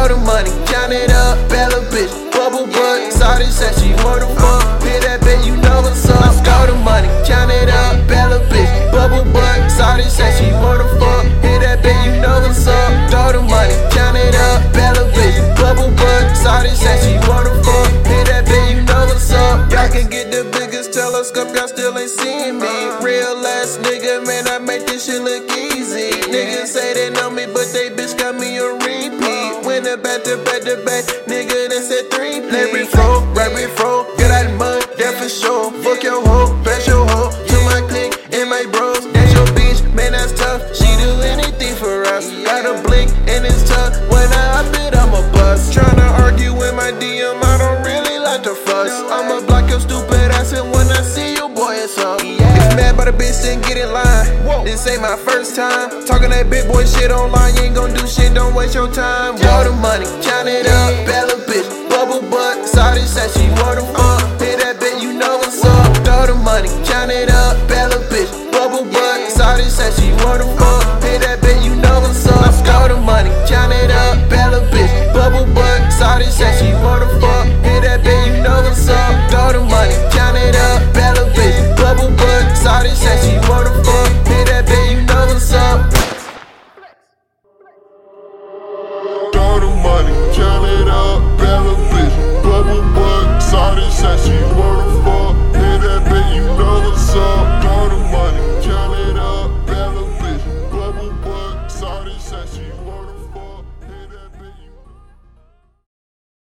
Throw the money, count it up. Bella bitch, bubble butt. Shawty said she wanna fuck. Hit that bitch, you know what's up. Throw the money, count it up. Bella bitch, bubble butt. Shawty said she wanna fuck. Hit that bitch, you know what's up. Throw the money, count it up. Bella bitch, bubble butt. Shawty said she wanna fuck. Hit that bitch, you know what's up. Y'all can get the biggest telescope, y'all still ain't seeing me. Real ass nigga, man, I make this shit look easy. To back to back, nigga, that's said three. Let me flow, right me flow, get out the mud, that for sure. Fuck your hoe, pass your hoe to my clique and my bros. That's your bitch, man, that's tough. She do anything for us. Got a blink and it's tough. When I hop it, I'm a bust. Tryna argue with my DM, I don't really like to fuss. I'ma block your stupid ass, and when I see you, boy, it's up. By the bitch, then get in line. Whoa. This ain't my first time. Talking that big boy shit online, you ain't gon' do shit, don't waste your time. Blow the money, count it up.